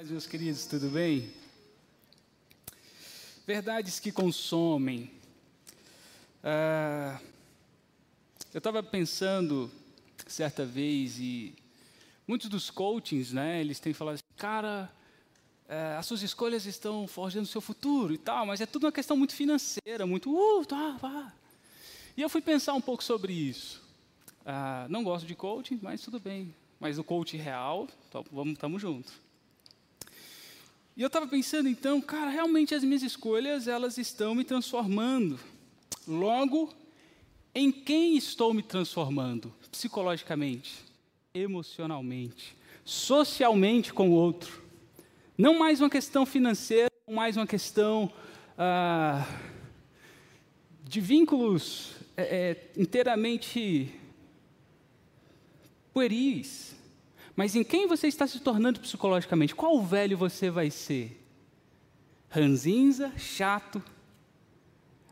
Paz, meus queridos, tudo bem? Verdades que consomem. Ah, eu estava pensando certa vez e muitos dos coachings, né, eles têm falado assim, cara, é, as suas escolhas estão forjando o seu futuro e tal, mas é tudo uma questão muito financeira, muito, uh, tá, tá. E eu fui pensar um pouco sobre isso. Ah, não gosto de coaching, mas tudo bem. Mas o coach real, então, vamos, estamos juntos. E eu estava pensando então, cara, realmente as minhas escolhas elas estão me transformando. Logo, em quem estou me transformando? Psicologicamente, emocionalmente, socialmente com o outro. Não mais uma questão financeira, não mais uma questão ah, de vínculos é, é, inteiramente pueris. Mas em quem você está se tornando psicologicamente? Qual velho você vai ser? Ranzinza, chato,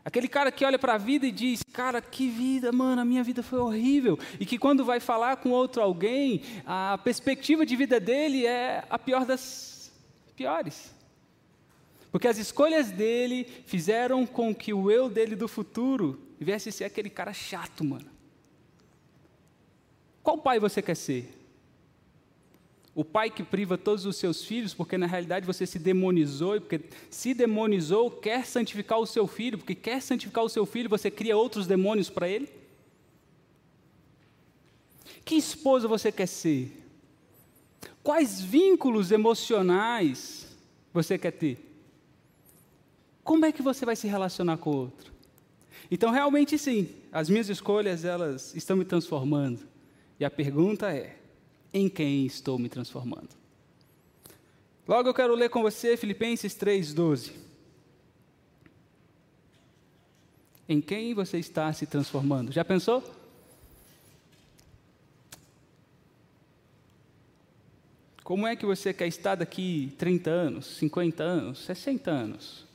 Aquele cara que olha para a vida e diz: Cara, que vida, mano, a minha vida foi horrível. E que quando vai falar com outro alguém, a perspectiva de vida dele é a pior das piores. Porque as escolhas dele fizeram com que o eu dele do futuro viesse a ser aquele cara chato, mano. Qual pai você quer ser? O pai que priva todos os seus filhos, porque na realidade você se demonizou, e porque se demonizou, quer santificar o seu filho, porque quer santificar o seu filho, você cria outros demônios para ele? Que esposa você quer ser? Quais vínculos emocionais você quer ter? Como é que você vai se relacionar com o outro? Então, realmente sim, as minhas escolhas elas estão me transformando. E a pergunta é: em quem estou me transformando. Logo eu quero ler com você Filipenses 3,12. Em quem você está se transformando? Já pensou? Como é que você quer estar daqui 30 anos, 50 anos, 60 anos?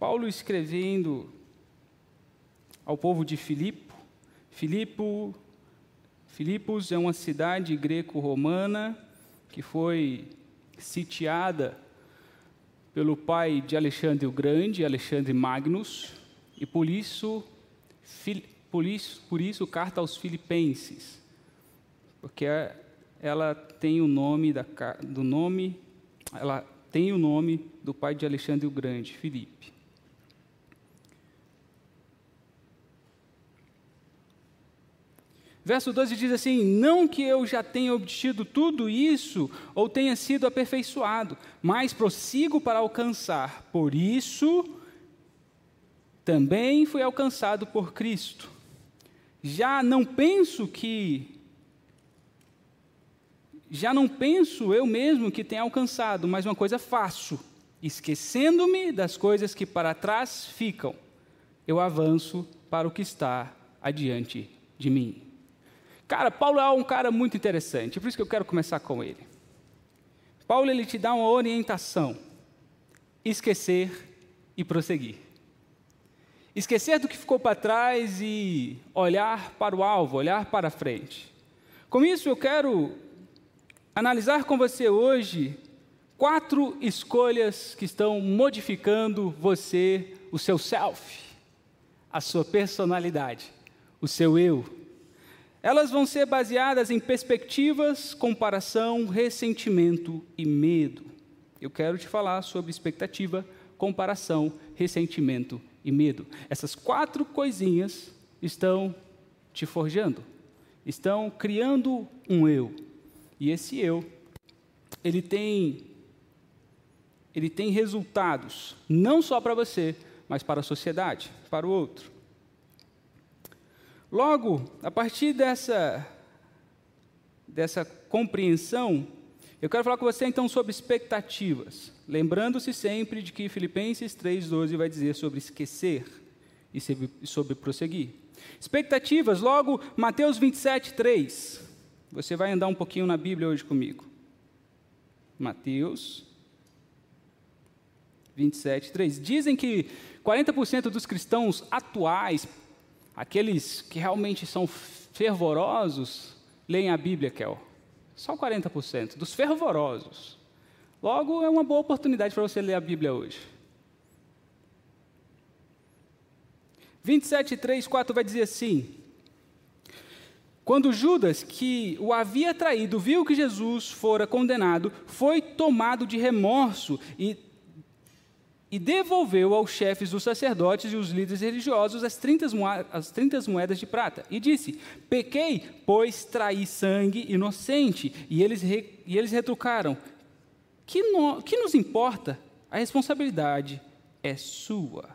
Paulo escrevendo ao povo de Filipo. Filipo, Filipos é uma cidade greco-romana que foi sitiada pelo pai de Alexandre o Grande, Alexandre Magnus, e por isso, por isso, por isso carta aos filipenses, porque ela tem o nome da, do nome, ela tem o nome do pai de Alexandre o Grande, Filipe. Verso 12 diz assim: Não que eu já tenha obtido tudo isso ou tenha sido aperfeiçoado, mas prossigo para alcançar. Por isso, também fui alcançado por Cristo. Já não penso que. Já não penso eu mesmo que tenha alcançado, mas uma coisa faço, esquecendo-me das coisas que para trás ficam, eu avanço para o que está adiante de mim. Cara, Paulo é um cara muito interessante, por isso que eu quero começar com ele. Paulo ele te dá uma orientação: esquecer e prosseguir. Esquecer do que ficou para trás e olhar para o alvo, olhar para frente. Com isso, eu quero analisar com você hoje quatro escolhas que estão modificando você, o seu self, a sua personalidade, o seu eu elas vão ser baseadas em perspectivas, comparação, ressentimento e medo. Eu quero te falar sobre expectativa, comparação, ressentimento e medo. Essas quatro coisinhas estão te forjando, estão criando um eu. E esse eu, ele tem ele tem resultados não só para você, mas para a sociedade, para o outro. Logo, a partir dessa, dessa compreensão, eu quero falar com você então sobre expectativas. Lembrando-se sempre de que Filipenses 3,12 vai dizer sobre esquecer e sobre prosseguir. Expectativas, logo, Mateus 27, 3. Você vai andar um pouquinho na Bíblia hoje comigo. Mateus 27, 3. Dizem que 40% dos cristãos atuais Aqueles que realmente são fervorosos, leem a Bíblia, Kel. Só 40%. Dos fervorosos. Logo, é uma boa oportunidade para você ler a Bíblia hoje. 27, 3, 4 vai dizer assim: Quando Judas, que o havia traído, viu que Jesus fora condenado, foi tomado de remorso e e devolveu aos chefes dos sacerdotes e os líderes religiosos as 30, as 30 moedas de prata. E disse: Pequei, pois traí sangue inocente. E eles, re, e eles retrucaram: que, no, que nos importa? A responsabilidade é sua.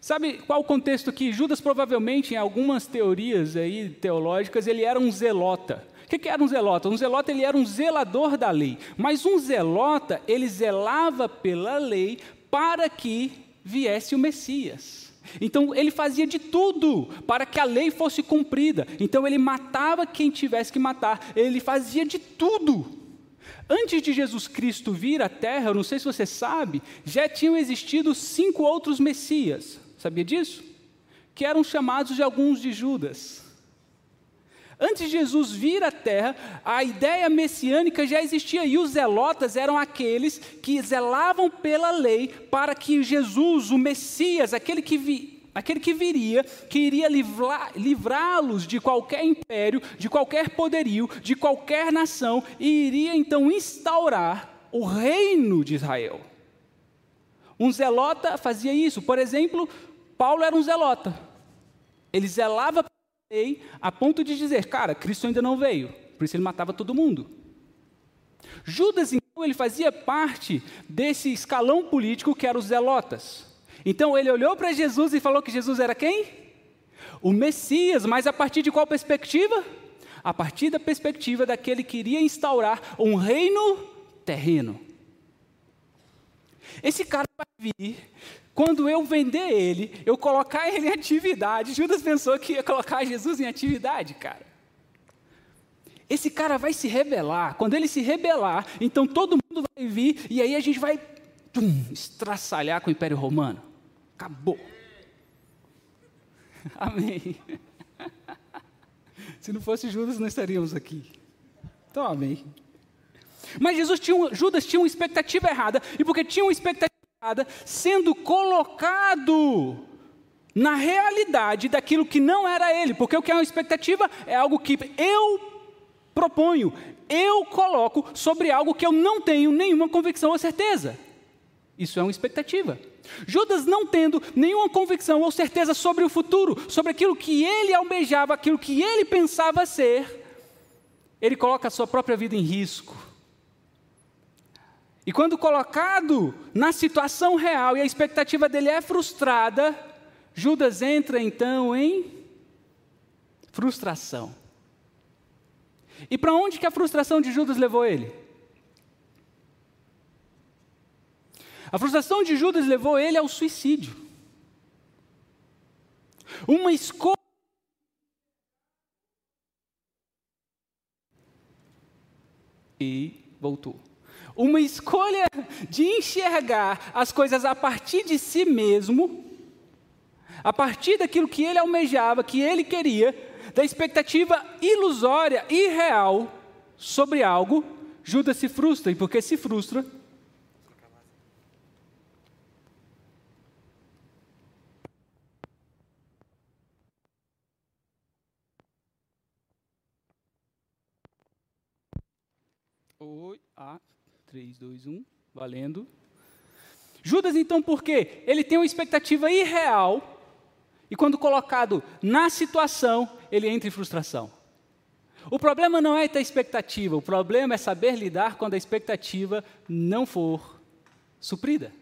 Sabe qual o contexto aqui? Judas provavelmente, em algumas teorias aí teológicas, ele era um zelota. O que, era um zelota? Um zelota ele era um zelador da lei, mas um zelota ele zelava pela lei para que viesse o Messias. Então ele fazia de tudo para que a lei fosse cumprida. Então ele matava quem tivesse que matar, ele fazia de tudo. Antes de Jesus Cristo vir à Terra, eu não sei se você sabe, já tinham existido cinco outros Messias. Sabia disso? Que eram chamados de alguns de Judas. Antes de Jesus vir à terra, a ideia messiânica já existia e os zelotas eram aqueles que zelavam pela lei para que Jesus, o Messias, aquele que, vi, aquele que viria, que iria livrá-los de qualquer império, de qualquer poderio, de qualquer nação, e iria então instaurar o reino de Israel. Um zelota fazia isso. Por exemplo, Paulo era um zelota. Ele zelava lei a ponto de dizer, cara, Cristo ainda não veio, por isso ele matava todo mundo. Judas, então, ele fazia parte desse escalão político que eram os zelotas. Então ele olhou para Jesus e falou que Jesus era quem? O Messias, mas a partir de qual perspectiva? A partir da perspectiva daquele que iria instaurar um reino terreno. Esse cara vai vir quando eu vender ele, eu colocar ele em atividade. Judas pensou que ia colocar Jesus em atividade, cara. Esse cara vai se rebelar. Quando ele se rebelar, então todo mundo vai vir e aí a gente vai tum, estraçalhar com o Império Romano. Acabou. Amém. Se não fosse Judas, não estaríamos aqui. Então, amém. Mas Jesus tinha, Judas tinha uma expectativa errada, e porque tinha uma expectativa sendo colocado na realidade daquilo que não era ele, porque o que é uma expectativa é algo que eu proponho, eu coloco sobre algo que eu não tenho nenhuma convicção ou certeza. Isso é uma expectativa. Judas não tendo nenhuma convicção ou certeza sobre o futuro, sobre aquilo que ele almejava, aquilo que ele pensava ser, ele coloca a sua própria vida em risco. E quando colocado na situação real e a expectativa dele é frustrada, Judas entra então em frustração. E para onde que a frustração de Judas levou ele? A frustração de Judas levou ele ao suicídio. Uma escolha. E voltou uma escolha de enxergar as coisas a partir de si mesmo, a partir daquilo que ele almejava, que ele queria, da expectativa ilusória, irreal sobre algo, Judas se frustra, e porque se frustra, Oi, ah, 3, 2, 1, valendo. Judas, então, por quê? Ele tem uma expectativa irreal, e quando colocado na situação, ele entra em frustração. O problema não é ter expectativa, o problema é saber lidar quando a expectativa não for suprida.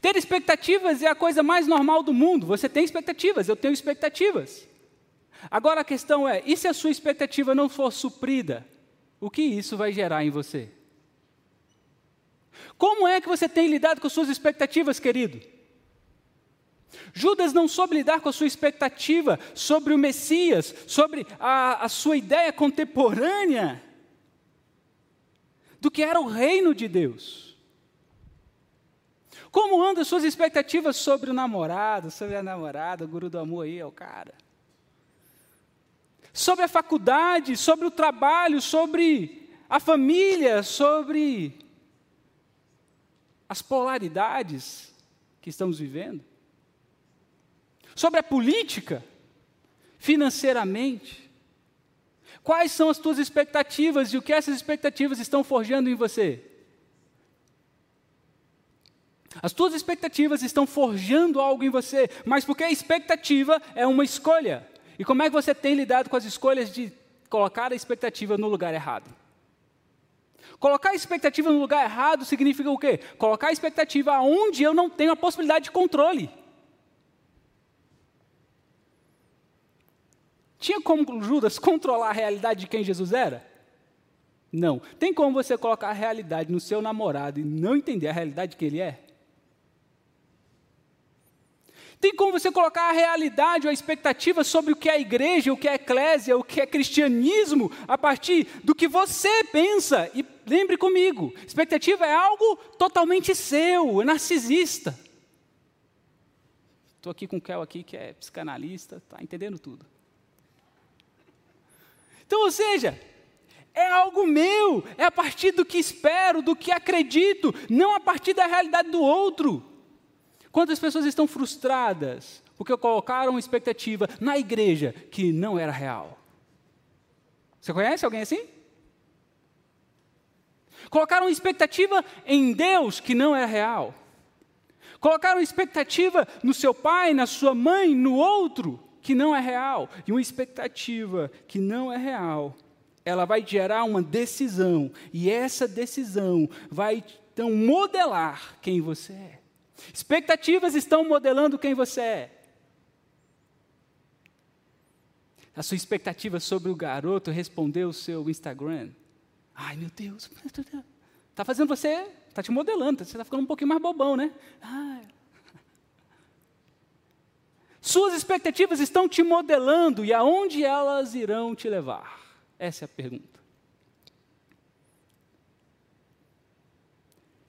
Ter expectativas é a coisa mais normal do mundo. Você tem expectativas, eu tenho expectativas. Agora a questão é: e se a sua expectativa não for suprida? O que isso vai gerar em você? Como é que você tem lidado com suas expectativas, querido? Judas não soube lidar com a sua expectativa sobre o Messias, sobre a, a sua ideia contemporânea do que era o reino de Deus. Como andam suas expectativas sobre o namorado, sobre a namorada, o guru do amor aí é o cara? Sobre a faculdade, sobre o trabalho, sobre a família, sobre as polaridades que estamos vivendo? Sobre a política, financeiramente? Quais são as tuas expectativas e o que essas expectativas estão forjando em você? As tuas expectativas estão forjando algo em você, mas porque a expectativa é uma escolha. E como é que você tem lidado com as escolhas de colocar a expectativa no lugar errado? Colocar a expectativa no lugar errado significa o quê? Colocar a expectativa onde eu não tenho a possibilidade de controle. Tinha como Judas controlar a realidade de quem Jesus era? Não. Tem como você colocar a realidade no seu namorado e não entender a realidade que ele é? Tem como você colocar a realidade ou a expectativa sobre o que é igreja, o que é eclésia, o que é cristianismo, a partir do que você pensa? E lembre comigo, expectativa é algo totalmente seu, é narcisista. Estou aqui com o Kel aqui, que é psicanalista, está entendendo tudo. Então, ou seja, é algo meu, é a partir do que espero, do que acredito, não a partir da realidade do outro. Quantas pessoas estão frustradas porque colocaram expectativa na igreja que não era real? Você conhece alguém assim? Colocaram expectativa em Deus que não era real. Colocaram expectativa no seu pai, na sua mãe, no outro que não é real. E uma expectativa que não é real, ela vai gerar uma decisão. E essa decisão vai então modelar quem você é. Expectativas estão modelando quem você é. A sua expectativa sobre o garoto responder o seu Instagram. Ai, meu Deus. Está fazendo você, está te modelando, você está ficando um pouquinho mais bobão, né? Ai. Suas expectativas estão te modelando e aonde elas irão te levar? Essa é a pergunta.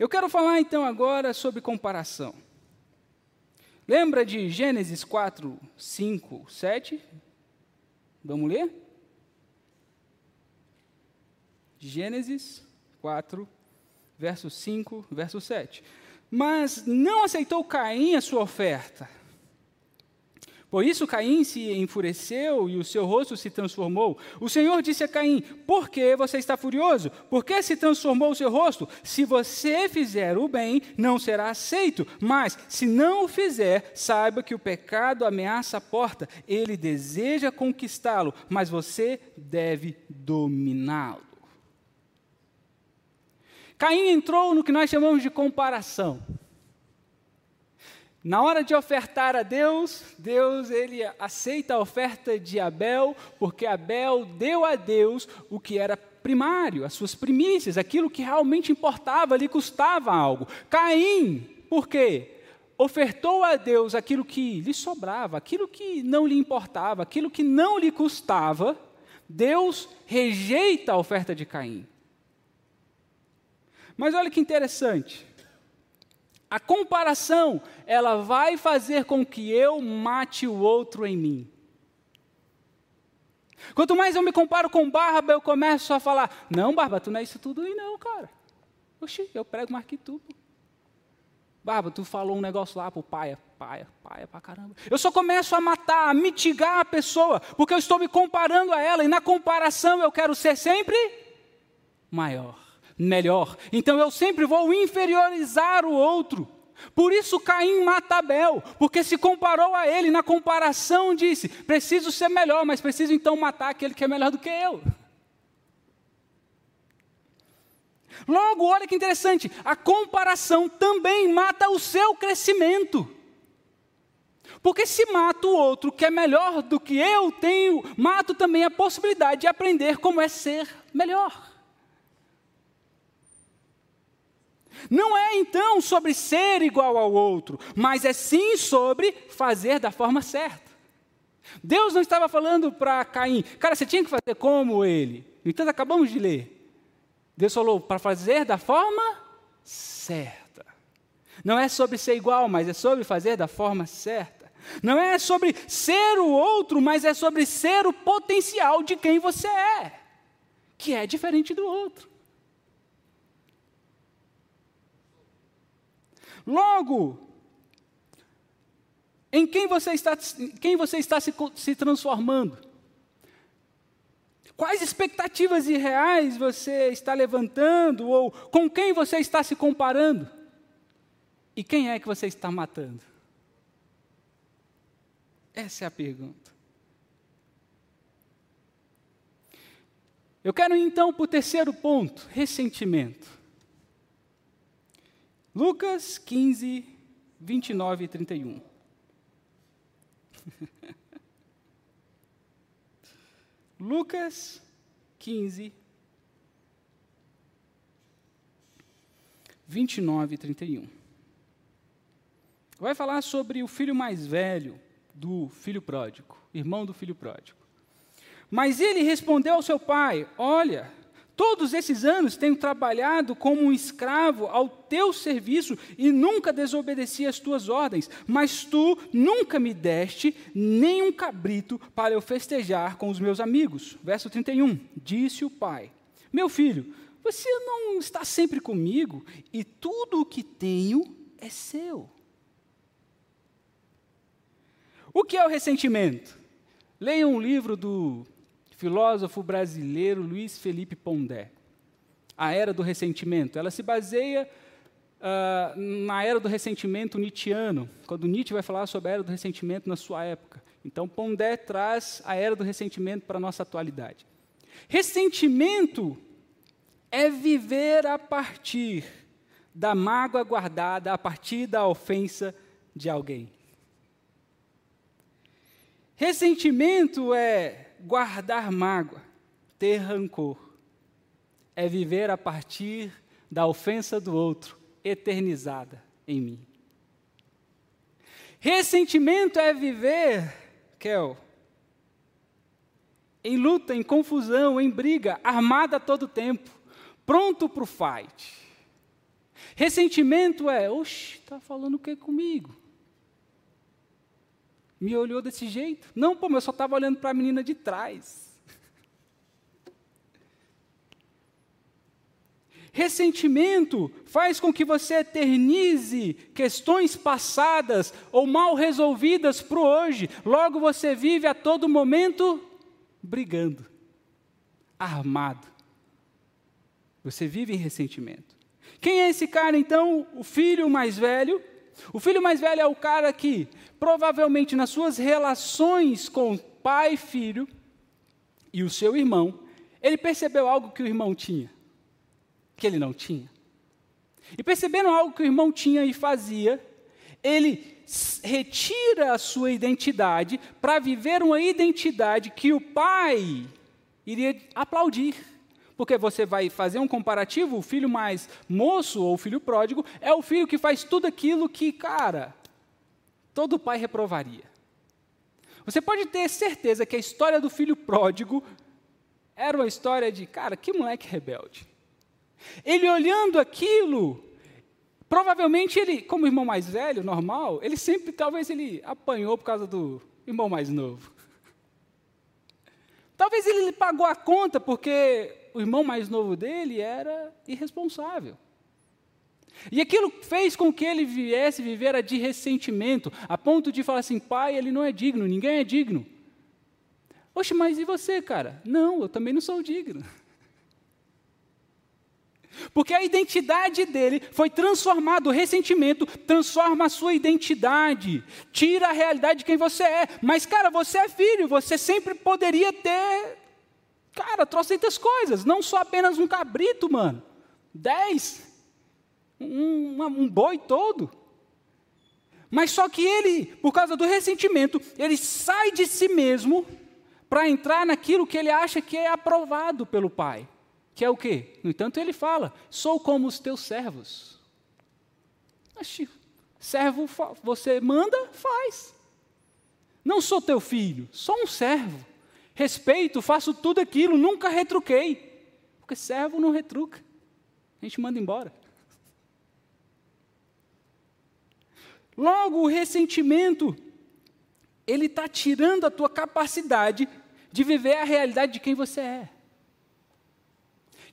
Eu quero falar então agora sobre comparação. Lembra de Gênesis 4, 5, 7? Vamos ler? Gênesis 4, verso 5, verso 7. Mas não aceitou Caim a sua oferta. Por isso Caim se enfureceu e o seu rosto se transformou. O Senhor disse a Caim: Por que você está furioso? Por que se transformou o seu rosto? Se você fizer o bem, não será aceito. Mas, se não o fizer, saiba que o pecado ameaça a porta. Ele deseja conquistá-lo, mas você deve dominá-lo. Caim entrou no que nós chamamos de comparação. Na hora de ofertar a Deus, Deus ele aceita a oferta de Abel, porque Abel deu a Deus o que era primário, as suas primícias, aquilo que realmente importava, lhe custava algo. Caim, por quê? Ofertou a Deus aquilo que lhe sobrava, aquilo que não lhe importava, aquilo que não lhe custava. Deus rejeita a oferta de Caim. Mas olha que interessante. A comparação, ela vai fazer com que eu mate o outro em mim. Quanto mais eu me comparo com Barba, eu começo a falar: Não, Barba, tu não é isso tudo aí, não, cara. Oxi, eu prego mais que tu. Barba, tu falou um negócio lá pro pai, paia, paia pra caramba. Eu só começo a matar, a mitigar a pessoa, porque eu estou me comparando a ela, e na comparação eu quero ser sempre maior melhor. Então eu sempre vou inferiorizar o outro. Por isso Caim mata Abel, porque se comparou a ele, na comparação disse: preciso ser melhor, mas preciso então matar aquele que é melhor do que eu. Logo, olha que interessante, a comparação também mata o seu crescimento. Porque se mato o outro que é melhor do que eu tenho, mato também a possibilidade de aprender como é ser melhor. Não é então sobre ser igual ao outro, mas é sim sobre fazer da forma certa. Deus não estava falando para Caim, cara, você tinha que fazer como ele. Então acabamos de ler. Deus falou para fazer da forma certa. Não é sobre ser igual, mas é sobre fazer da forma certa. Não é sobre ser o outro, mas é sobre ser o potencial de quem você é, que é diferente do outro. Logo, em quem você está, quem você está se, se transformando? Quais expectativas irreais você está levantando ou com quem você está se comparando? E quem é que você está matando? Essa é a pergunta. Eu quero então para o terceiro ponto: ressentimento. Lucas 15, 29 e 31. Lucas 15, 29 e 31. Vai falar sobre o filho mais velho do filho pródigo, irmão do filho pródigo. Mas ele respondeu ao seu pai: Olha, Todos esses anos tenho trabalhado como um escravo ao teu serviço e nunca desobedeci às tuas ordens, mas tu nunca me deste nem um cabrito para eu festejar com os meus amigos. Verso 31. Disse o pai: Meu filho, você não está sempre comigo e tudo o que tenho é seu. O que é o ressentimento? Leia um livro do filósofo brasileiro Luiz Felipe Pondé. A era do ressentimento. Ela se baseia uh, na era do ressentimento nietzschiano, quando Nietzsche vai falar sobre a era do ressentimento na sua época. Então, Pondé traz a era do ressentimento para a nossa atualidade. Ressentimento é viver a partir da mágoa guardada, a partir da ofensa de alguém. Ressentimento é guardar mágoa, ter rancor, é viver a partir da ofensa do outro, eternizada em mim. Ressentimento é viver, Kel, em luta, em confusão, em briga, armada a todo tempo, pronto para o fight. Ressentimento é, oxe, está falando o que comigo? Me olhou desse jeito. Não, pô, mas eu só estava olhando para a menina de trás. Ressentimento faz com que você eternize questões passadas ou mal resolvidas para hoje. Logo você vive a todo momento brigando, armado. Você vive em ressentimento. Quem é esse cara então? O filho mais velho o filho mais velho é o cara que, provavelmente nas suas relações com pai e filho e o seu irmão, ele percebeu algo que o irmão tinha, que ele não tinha. E percebendo algo que o irmão tinha e fazia, ele retira a sua identidade para viver uma identidade que o pai iria aplaudir. Porque você vai fazer um comparativo, o filho mais moço ou o filho pródigo é o filho que faz tudo aquilo que, cara, todo pai reprovaria. Você pode ter certeza que a história do filho pródigo era uma história de, cara, que moleque rebelde. Ele olhando aquilo, provavelmente ele, como irmão mais velho, normal, ele sempre, talvez ele apanhou por causa do irmão mais novo. Talvez ele pagou a conta porque o irmão mais novo dele era irresponsável. E aquilo fez com que ele viesse viver a de ressentimento, a ponto de falar assim: pai, ele não é digno, ninguém é digno. Oxe, mas e você, cara? Não, eu também não sou digno. Porque a identidade dele foi transformada, o ressentimento transforma a sua identidade, tira a realidade de quem você é. Mas, cara, você é filho, você sempre poderia ter Cara, trocentas coisas, não só apenas um cabrito, mano. Dez. Um, um boi todo. Mas só que ele, por causa do ressentimento, ele sai de si mesmo para entrar naquilo que ele acha que é aprovado pelo pai. Que é o quê? No entanto, ele fala: sou como os teus servos. servo, você manda, faz. Não sou teu filho, sou um servo respeito, faço tudo aquilo, nunca retruquei. Porque servo não retruca. A gente manda embora. Logo, o ressentimento, ele está tirando a tua capacidade de viver a realidade de quem você é.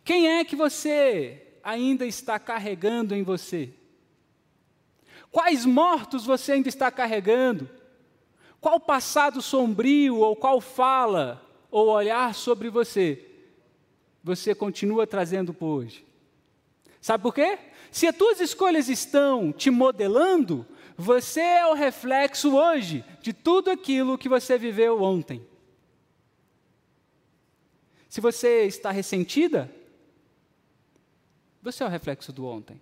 Quem é que você ainda está carregando em você? Quais mortos você ainda está carregando? Qual passado sombrio ou qual fala ou olhar sobre você você continua trazendo por hoje? Sabe por quê? Se as tuas escolhas estão te modelando, você é o reflexo hoje de tudo aquilo que você viveu ontem. Se você está ressentida, você é o reflexo do ontem.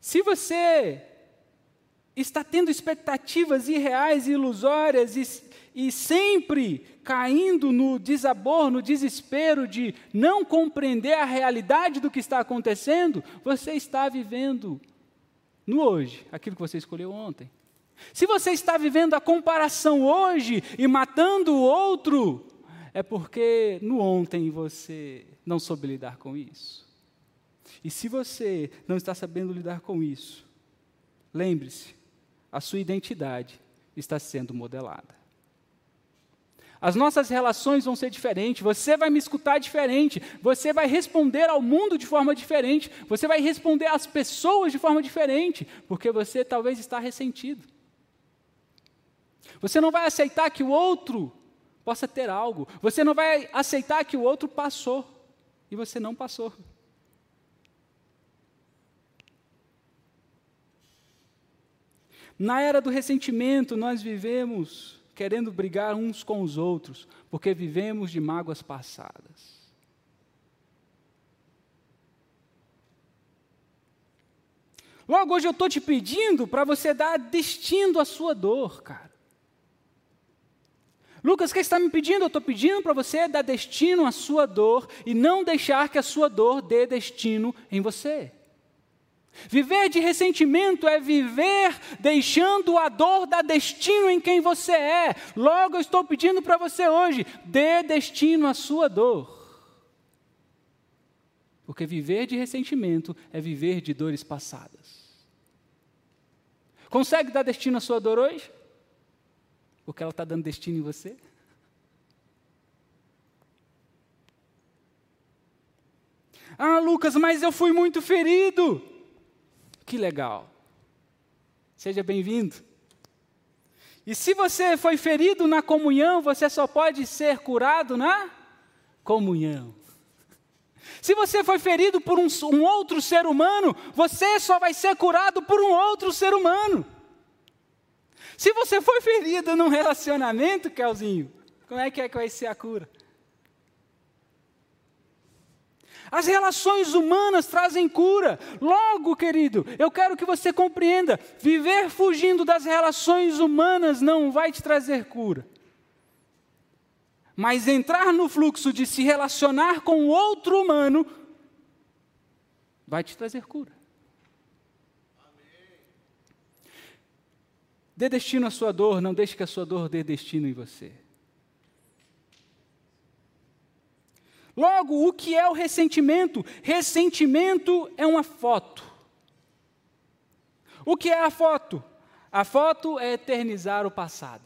Se você está tendo expectativas irreais ilusórias e, e sempre caindo no desabor, no desespero de não compreender a realidade do que está acontecendo, você está vivendo no hoje aquilo que você escolheu ontem. Se você está vivendo a comparação hoje e matando o outro, é porque no ontem você não soube lidar com isso. E se você não está sabendo lidar com isso, lembre-se, a sua identidade está sendo modelada. As nossas relações vão ser diferentes, você vai me escutar diferente, você vai responder ao mundo de forma diferente, você vai responder às pessoas de forma diferente, porque você talvez está ressentido. Você não vai aceitar que o outro possa ter algo, você não vai aceitar que o outro passou e você não passou. Na era do ressentimento, nós vivemos querendo brigar uns com os outros, porque vivemos de mágoas passadas. Logo, hoje eu estou te pedindo para você dar destino à sua dor, cara. Lucas, o que está me pedindo? Eu estou pedindo para você dar destino à sua dor e não deixar que a sua dor dê destino em você. Viver de ressentimento é viver deixando a dor dar destino em quem você é. Logo, eu estou pedindo para você hoje: dê destino à sua dor. Porque viver de ressentimento é viver de dores passadas. Consegue dar destino à sua dor hoje? Porque ela está dando destino em você? Ah, Lucas, mas eu fui muito ferido. Que legal. Seja bem-vindo. E se você foi ferido na comunhão, você só pode ser curado na comunhão. Se você foi ferido por um, um, outro ser humano, você só vai ser curado por um outro ser humano. Se você foi ferido num relacionamento, Calzinho, como é que é que vai ser a cura? As relações humanas trazem cura. Logo, querido, eu quero que você compreenda: viver fugindo das relações humanas não vai te trazer cura. Mas entrar no fluxo de se relacionar com outro humano vai te trazer cura. Dê destino à sua dor, não deixe que a sua dor dê destino em você. Logo, o que é o ressentimento? Ressentimento é uma foto. O que é a foto? A foto é eternizar o passado.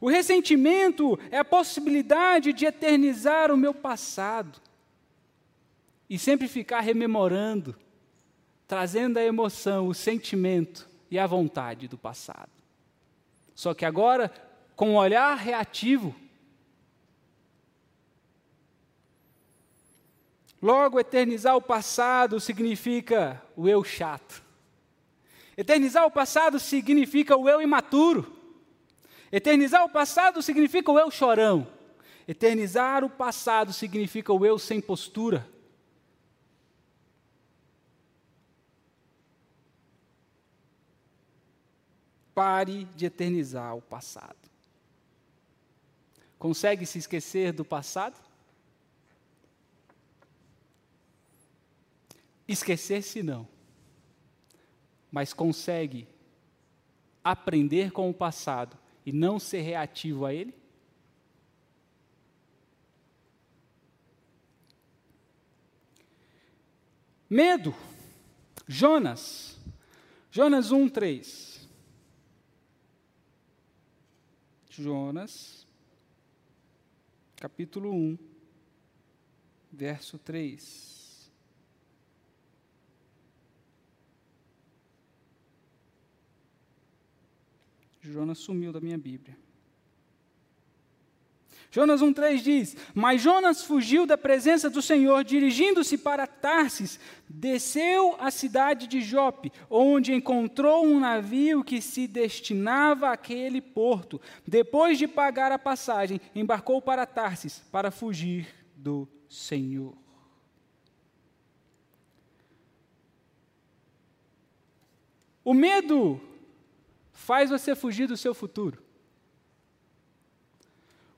O ressentimento é a possibilidade de eternizar o meu passado e sempre ficar rememorando, trazendo a emoção, o sentimento e a vontade do passado. Só que agora, com um olhar reativo, Logo, eternizar o passado significa o eu chato. Eternizar o passado significa o eu imaturo. Eternizar o passado significa o eu chorão. Eternizar o passado significa o eu sem postura. Pare de eternizar o passado. Consegue se esquecer do passado? Esquecer-se não, mas consegue aprender com o passado e não ser reativo a ele? Medo. Jonas. Jonas 1, 3. Jonas, capítulo 1, verso 3. Jonas sumiu da minha Bíblia. Jonas 1,3 diz: Mas Jonas fugiu da presença do Senhor, dirigindo-se para Tarsis, desceu à cidade de Jope, onde encontrou um navio que se destinava àquele porto. Depois de pagar a passagem, embarcou para Tarsis para fugir do Senhor. O medo faz você fugir do seu futuro.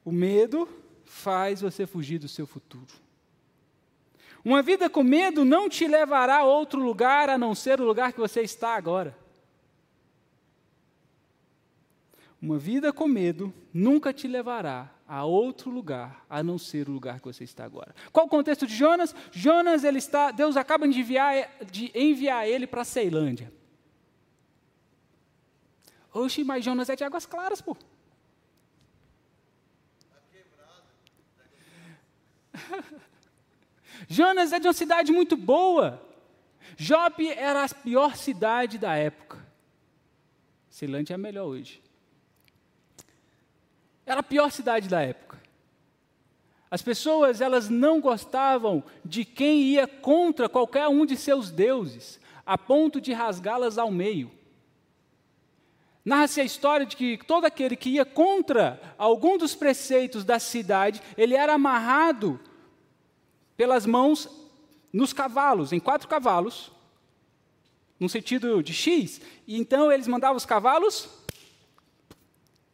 O medo faz você fugir do seu futuro. Uma vida com medo não te levará a outro lugar a não ser o lugar que você está agora. Uma vida com medo nunca te levará a outro lugar a não ser o lugar que você está agora. Qual o contexto de Jonas? Jonas, ele está, Deus acaba de enviar, de enviar ele para a Ceilândia. Oxe, mas Jonas é de águas claras, pô. Jonas é de uma cidade muito boa. Jope era a pior cidade da época. Ceilândia é a melhor hoje. Era a pior cidade da época. As pessoas, elas não gostavam de quem ia contra qualquer um de seus deuses, a ponto de rasgá-las ao meio. Narra-se a história de que todo aquele que ia contra algum dos preceitos da cidade, ele era amarrado pelas mãos nos cavalos, em quatro cavalos, no sentido de X, e então eles mandavam os cavalos,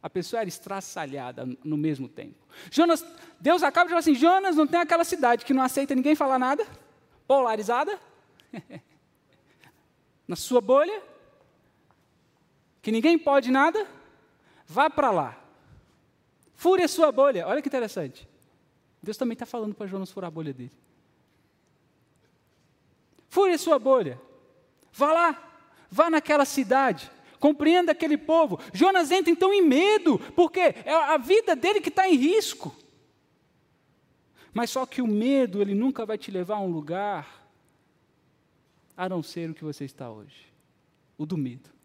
a pessoa era estraçalhada no mesmo tempo. Jonas, Deus acaba de falar assim: Jonas não tem aquela cidade que não aceita ninguém falar nada, polarizada, na sua bolha, que ninguém pode nada, vá para lá. Fure a sua bolha. Olha que interessante. Deus também está falando para Jonas furar a bolha dele. Fure a sua bolha. Vá lá. Vá naquela cidade. Compreenda aquele povo. Jonas entra então em medo, porque é a vida dele que está em risco. Mas só que o medo, ele nunca vai te levar a um lugar a não ser o que você está hoje. O do medo.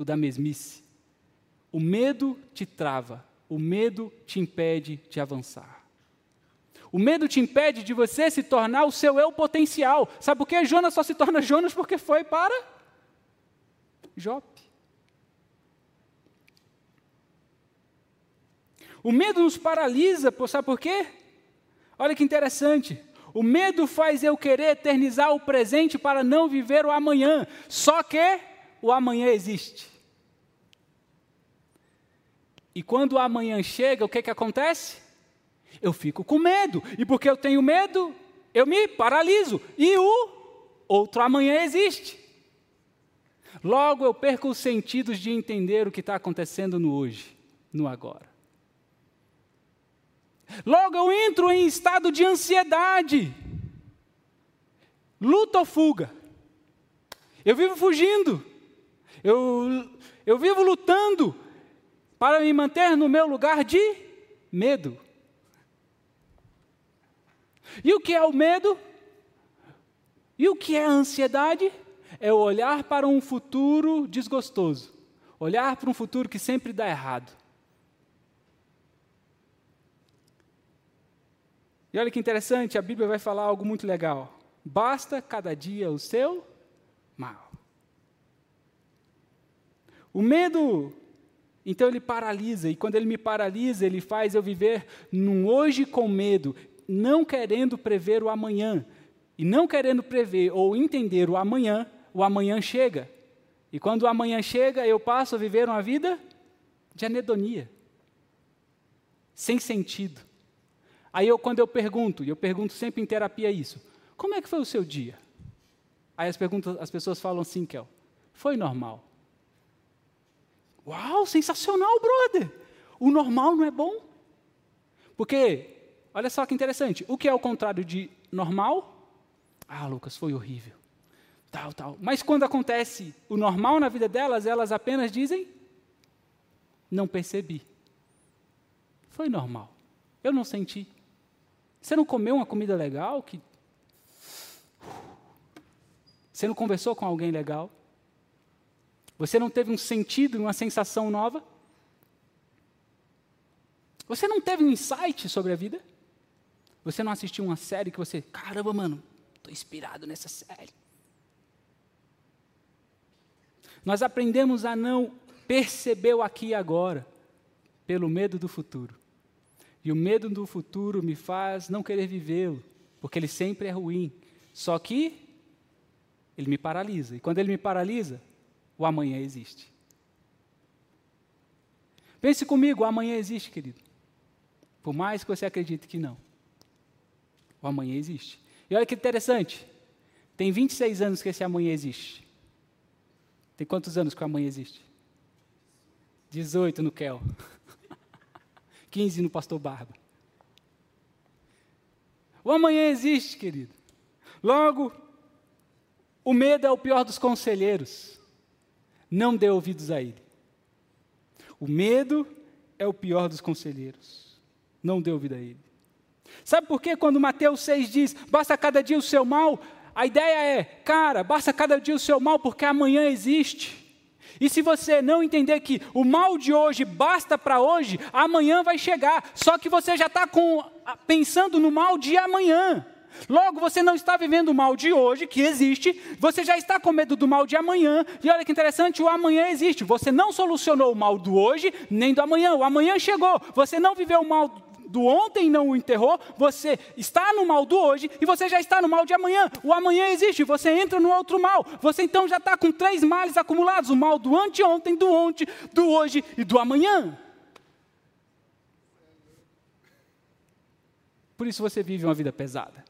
O da mesmice. O medo te trava. O medo te impede de avançar. O medo te impede de você se tornar o seu eu potencial. Sabe por que Jonas só se torna Jonas? Porque foi para Jope. O medo nos paralisa, sabe por quê? Olha que interessante. O medo faz eu querer eternizar o presente para não viver o amanhã. Só que o amanhã existe. E quando o amanhã chega, o que, que acontece? eu fico com medo. E porque eu tenho medo, eu me paraliso. E o outro amanhã existe. Logo eu perco os sentidos de entender o que está acontecendo no hoje, no agora. Logo eu entro em estado de ansiedade. Luta ou fuga. Eu vivo fugindo. Eu, eu vivo lutando para me manter no meu lugar de medo. E o que é o medo? E o que é a ansiedade? É olhar para um futuro desgostoso, olhar para um futuro que sempre dá errado. E olha que interessante, a Bíblia vai falar algo muito legal. Basta cada dia o seu mal. O medo, então ele paralisa, e quando ele me paralisa, ele faz eu viver num hoje com medo, não querendo prever o amanhã. E não querendo prever ou entender o amanhã, o amanhã chega. E quando o amanhã chega, eu passo a viver uma vida de anedonia, sem sentido. Aí eu, quando eu pergunto, e eu pergunto sempre em terapia isso, como é que foi o seu dia? Aí as, perguntas, as pessoas falam assim, Kel, foi normal. Uau, sensacional, brother! O normal não é bom? Porque Olha só que interessante. O que é o contrário de normal? Ah, Lucas, foi horrível. tal, tal. Mas quando acontece o normal na vida delas, elas apenas dizem: Não percebi. Foi normal. Eu não senti. Você não comeu uma comida legal? Que... Você não conversou com alguém legal? Você não teve um sentido, uma sensação nova? Você não teve um insight sobre a vida? Você não assistiu uma série que você, caramba, mano, estou inspirado nessa série. Nós aprendemos a não perceber o aqui e agora, pelo medo do futuro. E o medo do futuro me faz não querer vivê-lo, porque ele sempre é ruim. Só que ele me paralisa. E quando ele me paralisa, o amanhã existe. Pense comigo, o amanhã existe, querido. Por mais que você acredite que não. O amanhã existe. E olha que interessante. Tem 26 anos que esse amanhã existe. Tem quantos anos que o amanhã existe? 18 no Kel. 15 no pastor Barba. O amanhã existe, querido. Logo, o medo é o pior dos conselheiros. Não dê ouvidos a ele. O medo é o pior dos conselheiros. Não dê ouvido a ele. Sabe por que quando Mateus 6 diz, basta cada dia o seu mal, a ideia é, cara, basta cada dia o seu mal porque amanhã existe. E se você não entender que o mal de hoje basta para hoje, amanhã vai chegar. Só que você já está pensando no mal de amanhã. Logo, você não está vivendo o mal de hoje, que existe, você já está com medo do mal de amanhã. E olha que interessante, o amanhã existe. Você não solucionou o mal do hoje, nem do amanhã. O amanhã chegou. Você não viveu o mal do ontem não o enterrou, você está no mal do hoje e você já está no mal de amanhã. O amanhã existe, você entra no outro mal. Você então já está com três males acumulados: o mal do anteontem, do ontem, do hoje e do amanhã. Por isso você vive uma vida pesada.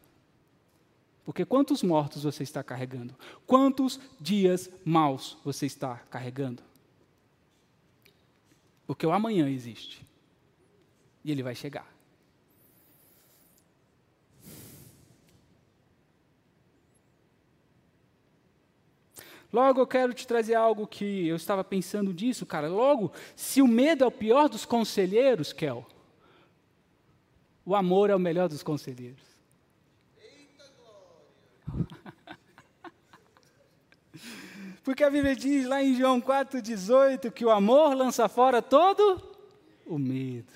Porque quantos mortos você está carregando? Quantos dias maus você está carregando? Porque o amanhã existe. E ele vai chegar. Logo, eu quero te trazer algo que eu estava pensando disso, cara. Logo, se o medo é o pior dos conselheiros, Kel, o amor é o melhor dos conselheiros. Porque a Bíblia diz lá em João 4,18 que o amor lança fora todo o medo.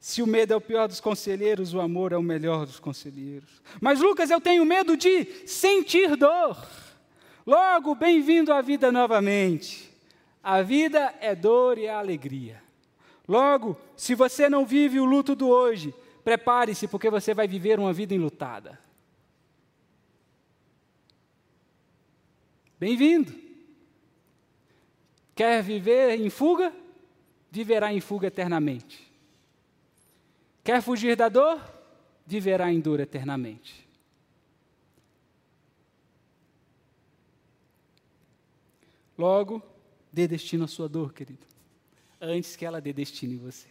Se o medo é o pior dos conselheiros, o amor é o melhor dos conselheiros. Mas, Lucas, eu tenho medo de sentir dor. Logo, bem-vindo à vida novamente. A vida é dor e é alegria. Logo, se você não vive o luto do hoje, prepare-se, porque você vai viver uma vida enlutada. Bem-vindo. Quer viver em fuga? Viverá em fuga eternamente. Quer fugir da dor? Viverá em dor eternamente. Logo, dê destino à sua dor, querido, antes que ela dê destino em você.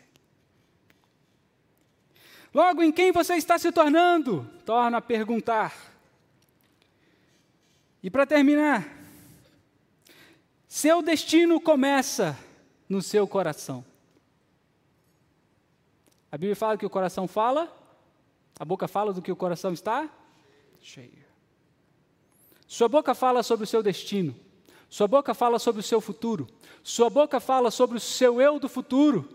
Logo, em quem você está se tornando? Torna a perguntar. E para terminar, seu destino começa no seu coração. A Bíblia fala que o coração fala, a boca fala do que o coração está cheio. Sua boca fala sobre o seu destino, sua boca fala sobre o seu futuro, sua boca fala sobre o seu eu do futuro.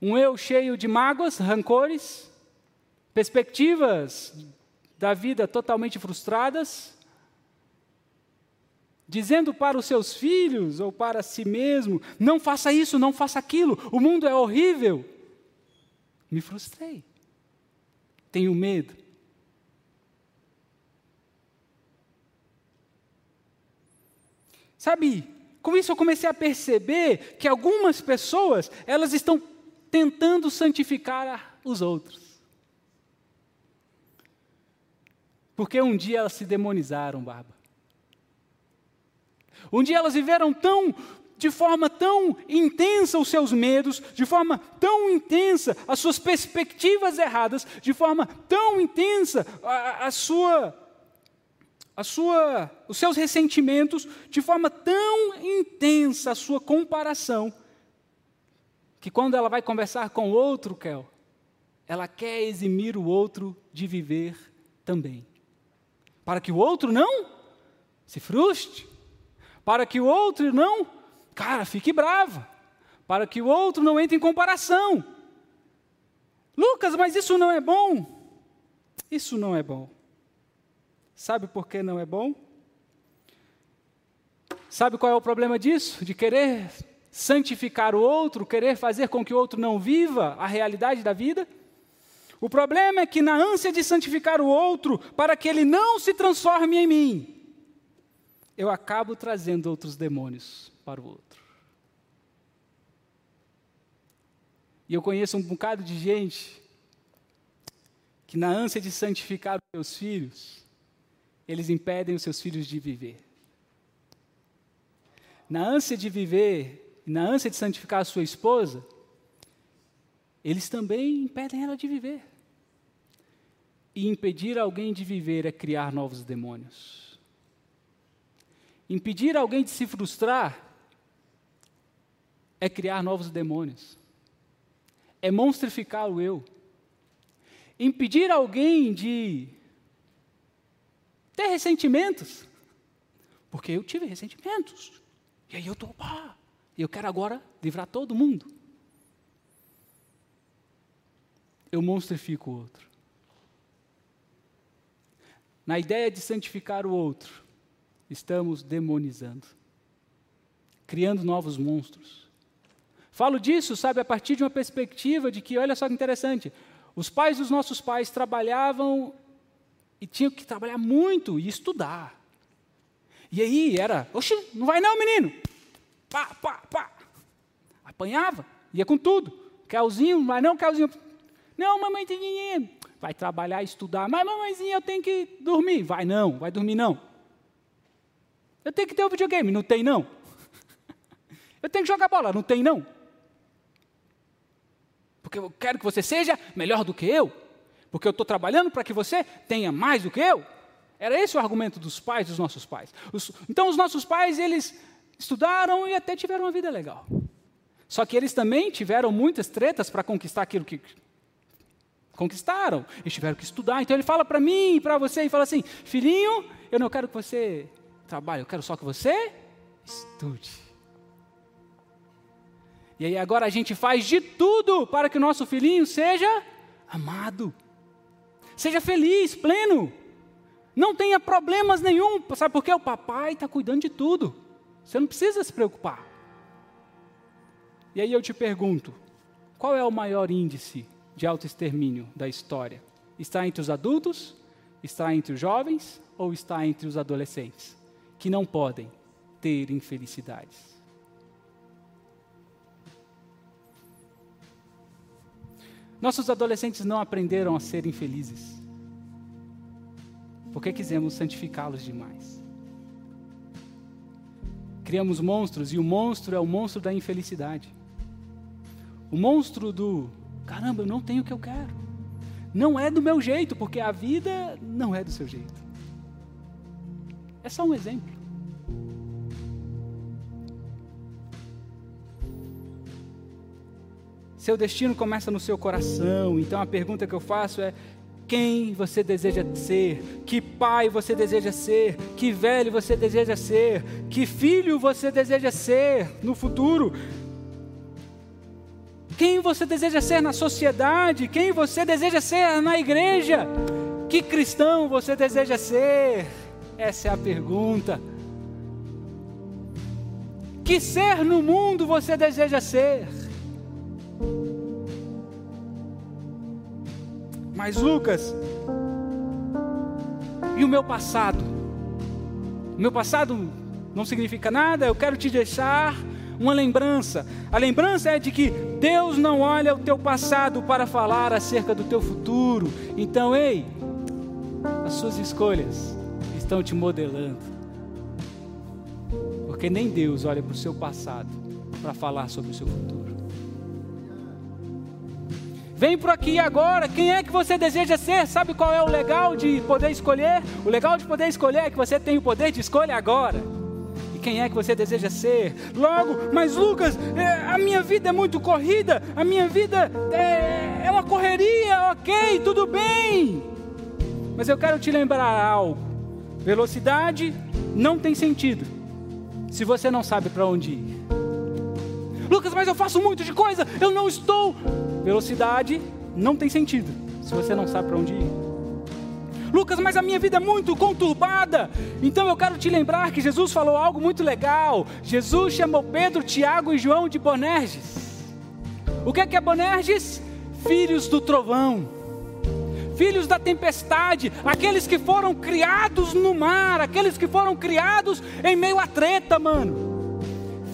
Um eu cheio de mágoas, rancores, perspectivas da vida totalmente frustradas, dizendo para os seus filhos ou para si mesmo: não faça isso, não faça aquilo, o mundo é horrível. Me frustrei. Tenho medo. Sabe, com isso eu comecei a perceber que algumas pessoas, elas estão tentando santificar os outros. Porque um dia elas se demonizaram, Barba. Dia elas viveram tão de forma tão intensa os seus medos, de forma tão intensa as suas perspectivas erradas, de forma tão intensa a, a sua a sua, os seus ressentimentos de forma tão intensa, a sua comparação, que quando ela vai conversar com outro, Kel, ela quer eximir o outro de viver também. Para que o outro não se frustre, para que o outro não, cara, fique brava, para que o outro não entre em comparação. Lucas, mas isso não é bom. Isso não é bom. Sabe por que não é bom? Sabe qual é o problema disso? De querer santificar o outro, querer fazer com que o outro não viva a realidade da vida? O problema é que, na ânsia de santificar o outro, para que ele não se transforme em mim, eu acabo trazendo outros demônios para o outro. E eu conheço um bocado de gente que, na ânsia de santificar os seus filhos, eles impedem os seus filhos de viver. Na ânsia de viver, na ânsia de santificar a sua esposa, eles também impedem ela de viver. E impedir alguém de viver é criar novos demônios. Impedir alguém de se frustrar é criar novos demônios. É monstrificar o eu. Impedir alguém de ter ressentimentos. Porque eu tive ressentimentos. E aí eu estou, pá, e eu quero agora livrar todo mundo. Eu monstrifico o outro. Na ideia de santificar o outro, estamos demonizando, criando novos monstros. Falo disso, sabe, a partir de uma perspectiva de que, olha só que interessante, os pais dos nossos pais trabalhavam e tinham que trabalhar muito e estudar. E aí era, oxe, não vai não, menino. Pá, pá, pá. Apanhava, ia com tudo. Calzinho, vai não, calzinho. Não, mamãe tem dinheiro. Vai trabalhar, estudar. Mas, mamãezinha, eu tenho que dormir. Vai não, vai dormir não. Eu tenho que ter um videogame. Não tem não. Eu tenho que jogar bola. Não tem não. Porque eu quero que você seja melhor do que eu porque eu estou trabalhando para que você tenha mais do que eu. Era esse o argumento dos pais, dos nossos pais. Os, então, os nossos pais, eles estudaram e até tiveram uma vida legal. Só que eles também tiveram muitas tretas para conquistar aquilo que conquistaram. Eles tiveram que estudar. Então, ele fala para mim e para você e fala assim: Filhinho, eu não quero que você trabalhe, eu quero só que você estude. E aí agora a gente faz de tudo para que o nosso filhinho seja amado. Seja feliz, pleno. Não tenha problemas nenhum. Sabe por quê? O papai está cuidando de tudo. Você não precisa se preocupar. E aí eu te pergunto: qual é o maior índice de autoextermínio da história? Está entre os adultos? Está entre os jovens? Ou está entre os adolescentes? Que não podem ter infelicidades. Nossos adolescentes não aprenderam a serem felizes, porque quisemos santificá-los demais. Criamos monstros e o monstro é o monstro da infelicidade. O monstro do caramba, eu não tenho o que eu quero. Não é do meu jeito, porque a vida não é do seu jeito. É só um exemplo. Seu destino começa no seu coração. Então a pergunta que eu faço é: quem você deseja ser? Que pai você deseja ser? Que velho você deseja ser? Que filho você deseja ser no futuro? Quem você deseja ser na sociedade? Quem você deseja ser na igreja? Que cristão você deseja ser? Essa é a pergunta. Que ser no mundo você deseja ser? Mas Lucas, e o meu passado? O meu passado não significa nada, eu quero te deixar uma lembrança. A lembrança é de que Deus não olha o teu passado para falar acerca do teu futuro. Então, ei, as suas escolhas estão te modelando. Porque nem Deus olha para o seu passado para falar sobre o seu futuro. Vem por aqui agora. Quem é que você deseja ser? Sabe qual é o legal de poder escolher? O legal de poder escolher é que você tem o poder de escolha agora. E quem é que você deseja ser? Logo, mas Lucas, é, a minha vida é muito corrida, a minha vida é, é uma correria, ok, tudo bem. Mas eu quero te lembrar algo: velocidade não tem sentido se você não sabe para onde ir. Lucas, mas eu faço muito de coisa, eu não estou. Velocidade não tem sentido se você não sabe para onde ir. Lucas, mas a minha vida é muito conturbada. Então eu quero te lembrar que Jesus falou algo muito legal. Jesus chamou Pedro, Tiago e João de Bonerges. O que é, que é Bonerges? Filhos do trovão filhos da tempestade, aqueles que foram criados no mar, aqueles que foram criados em meio à treta, mano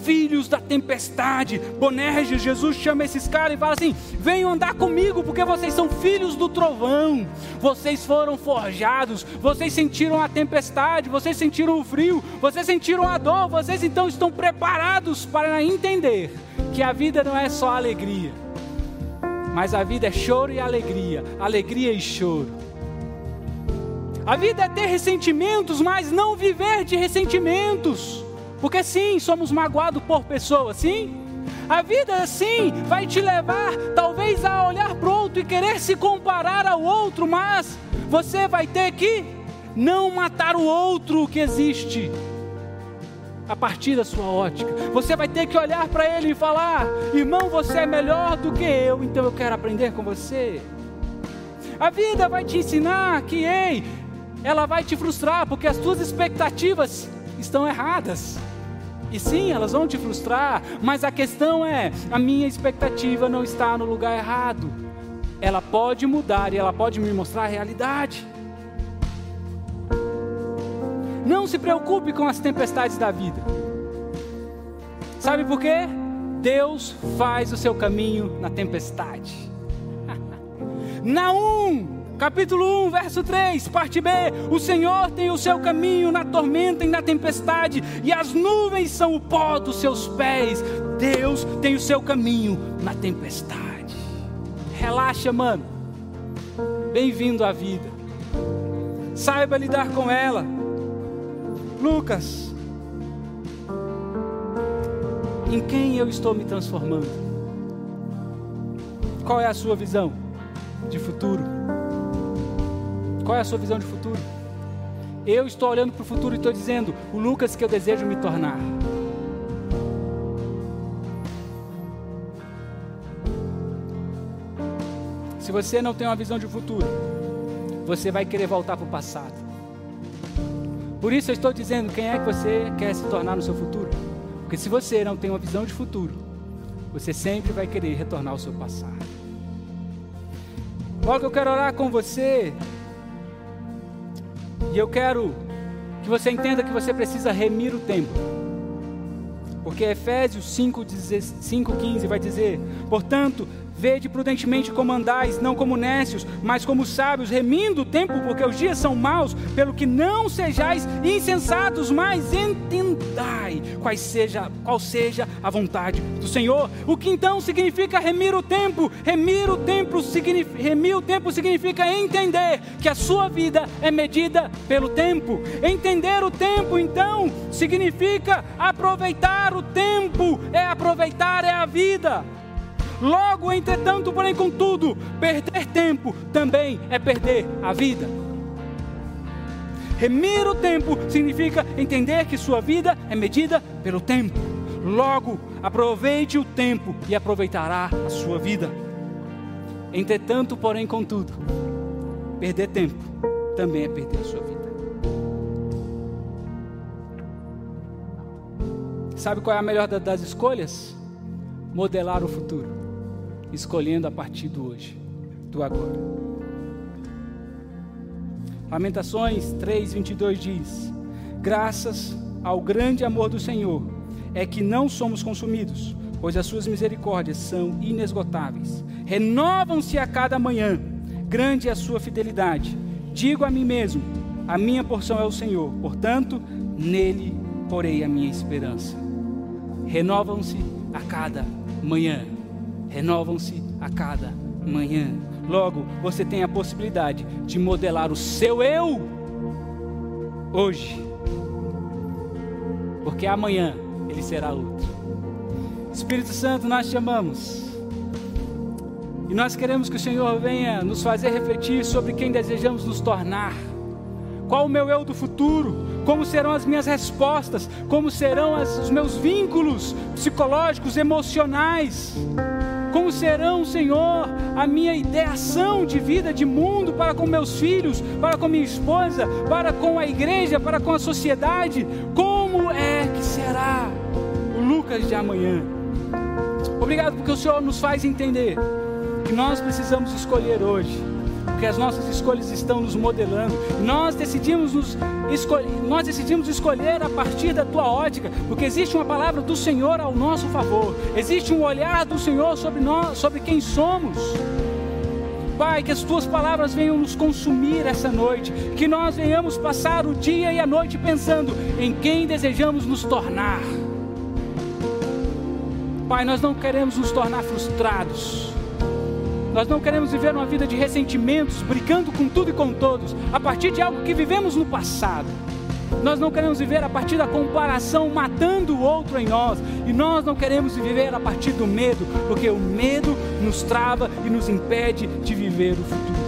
filhos da tempestade. Bonerges, Jesus chama esses caras e fala assim: venham andar comigo, porque vocês são filhos do trovão. Vocês foram forjados, vocês sentiram a tempestade, vocês sentiram o frio, vocês sentiram a dor, vocês então estão preparados para entender que a vida não é só alegria, mas a vida é choro e alegria, alegria e choro. A vida é ter ressentimentos, mas não viver de ressentimentos. Porque sim, somos magoados por pessoas, sim. A vida sim vai te levar talvez a olhar para outro e querer se comparar ao outro, mas você vai ter que não matar o outro que existe a partir da sua ótica. Você vai ter que olhar para ele e falar: irmão, você é melhor do que eu, então eu quero aprender com você. A vida vai te ensinar que, ei, ela vai te frustrar porque as suas expectativas estão erradas. E sim, elas vão te frustrar, mas a questão é: a minha expectativa não está no lugar errado. Ela pode mudar e ela pode me mostrar a realidade. Não se preocupe com as tempestades da vida. Sabe por quê? Deus faz o seu caminho na tempestade. Naum capítulo 1, verso 3, parte B: O Senhor tem o seu caminho na tormenta e na tempestade, e as nuvens são o pó dos seus pés. Deus tem o seu caminho na tempestade. Relaxa, mano. Bem-vindo à vida. Saiba lidar com ela. Lucas, em quem eu estou me transformando? Qual é a sua visão de futuro? Qual é a sua visão de futuro? Eu estou olhando para o futuro e estou dizendo: o Lucas que eu desejo me tornar. Se você não tem uma visão de futuro, você vai querer voltar para o passado. Por isso eu estou dizendo quem é que você quer se tornar no seu futuro. Porque se você não tem uma visão de futuro, você sempre vai querer retornar ao seu passado. Logo eu quero orar com você e eu quero que você entenda que você precisa remir o tempo. Porque Efésios 5,15 vai dizer: Portanto, Vede prudentemente como andais, não como nécios, mas como sábios, remindo o tempo, porque os dias são maus, pelo que não sejais insensatos, mas entendai qual seja, qual seja a vontade do Senhor. O que então significa remir o tempo? Remir o tempo, remir o tempo significa entender que a sua vida é medida pelo tempo. Entender o tempo, então, significa aproveitar o tempo, é aproveitar é a vida. Logo, entretanto, porém, contudo, perder tempo também é perder a vida. Remir o tempo significa entender que sua vida é medida pelo tempo. Logo, aproveite o tempo e aproveitará a sua vida. Entretanto, porém, contudo, perder tempo também é perder a sua vida. Sabe qual é a melhor das escolhas? Modelar o futuro escolhendo a partir do hoje, do agora. Lamentações 3:22 diz: Graças ao grande amor do Senhor é que não somos consumidos, pois as suas misericórdias são inesgotáveis. Renovam-se a cada manhã. Grande é a sua fidelidade. Digo a mim mesmo: a minha porção é o Senhor, portanto, nele porei a minha esperança. Renovam-se a cada manhã renovam-se a cada amanhã. Logo, você tem a possibilidade de modelar o seu eu hoje. Porque amanhã ele será outro. Espírito Santo, nós te amamos. E nós queremos que o Senhor venha nos fazer refletir sobre quem desejamos nos tornar. Qual o meu eu do futuro? Como serão as minhas respostas? Como serão as, os meus vínculos psicológicos, emocionais? Como serão, Senhor, a minha ideação de vida, de mundo para com meus filhos, para com minha esposa, para com a igreja, para com a sociedade? Como é que será o Lucas de amanhã? Obrigado porque o Senhor nos faz entender que nós precisamos escolher hoje, porque as nossas escolhas estão nos modelando. Nós decidimos, nos escolher, nós decidimos escolher a partir da tua ótica, porque existe uma palavra do Senhor ao nosso favor, existe um olhar do Senhor sobre nós, sobre quem somos. Pai, que as tuas palavras venham nos consumir essa noite, que nós venhamos passar o dia e a noite pensando em quem desejamos nos tornar. Pai, nós não queremos nos tornar frustrados. Nós não queremos viver uma vida de ressentimentos, brigando com tudo e com todos, a partir de algo que vivemos no passado. Nós não queremos viver a partir da comparação, matando o outro em nós. E nós não queremos viver a partir do medo, porque o medo nos trava e nos impede de viver o futuro.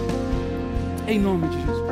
Em nome de Jesus.